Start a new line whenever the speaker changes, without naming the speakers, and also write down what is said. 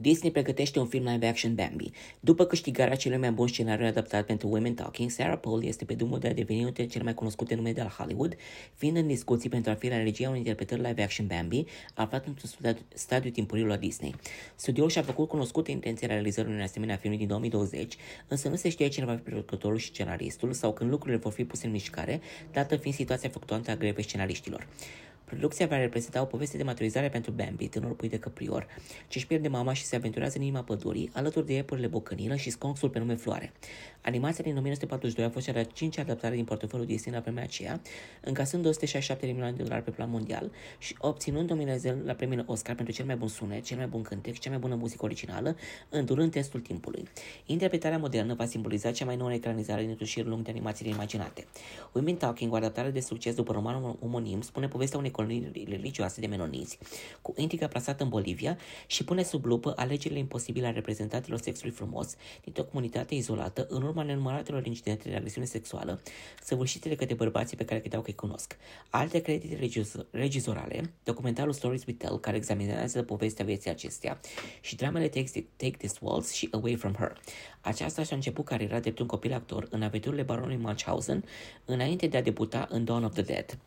Disney pregătește un film live action Bambi. După câștigarea celui mai bun scenariu adaptat pentru Women Talking, Sarah Paul este pe drumul de a deveni unul dintre cele mai cunoscute nume de la Hollywood, fiind în discuții pentru a fi la regia unei interpretări live action Bambi, aflat într-un stadiu timpuriu la Disney. Studioul și-a făcut cunoscută intenția realizării unui asemenea film din 2020, însă nu se știe cine va fi producătorul și scenaristul sau când lucrurile vor fi puse în mișcare, dată fiind situația fluctuantă a grevei scenariștilor. Producția va reprezenta o poveste de maturizare pentru Bambi, tânărul pui de căprior, ce își pierde mama și se aventurează în inima pădurii, alături de iepurile bocănilă și sconxul pe nume Floare. Animația din 1942 a fost cea de-a cincea adaptare din portofoliul Disney la vremea aceea, încasând 267 de milioane de dolari pe plan mondial și obținând nominalizări la premiul Oscar pentru cel mai bun sunet, cel mai bun cântec și cea mai bună muzică originală, îndurând testul timpului. Interpretarea modernă va simboliza cea mai nouă ecranizare din șir lung de animații imaginate. Women Talking, o adaptare de succes după romanul omonim, spune povestea unei colonii religioase de menoniți, cu intriga plasată în Bolivia și pune sub lupă alegerile imposibile a reprezentatelor sexului frumos dintr-o comunitate izolată în urma nenumăratelor incidente de agresiune sexuală săvârșite de către bărbații pe care credeau că îi cunosc. Alte credite regizorale, documentarul Stories We Tell, care examinează povestea vieții acestea, și dramele Take, Take This Waltz și Away From Her. Aceasta și-a început cariera drept un copil actor în aventurile baronului Munchausen, înainte de a debuta în Dawn of the Dead.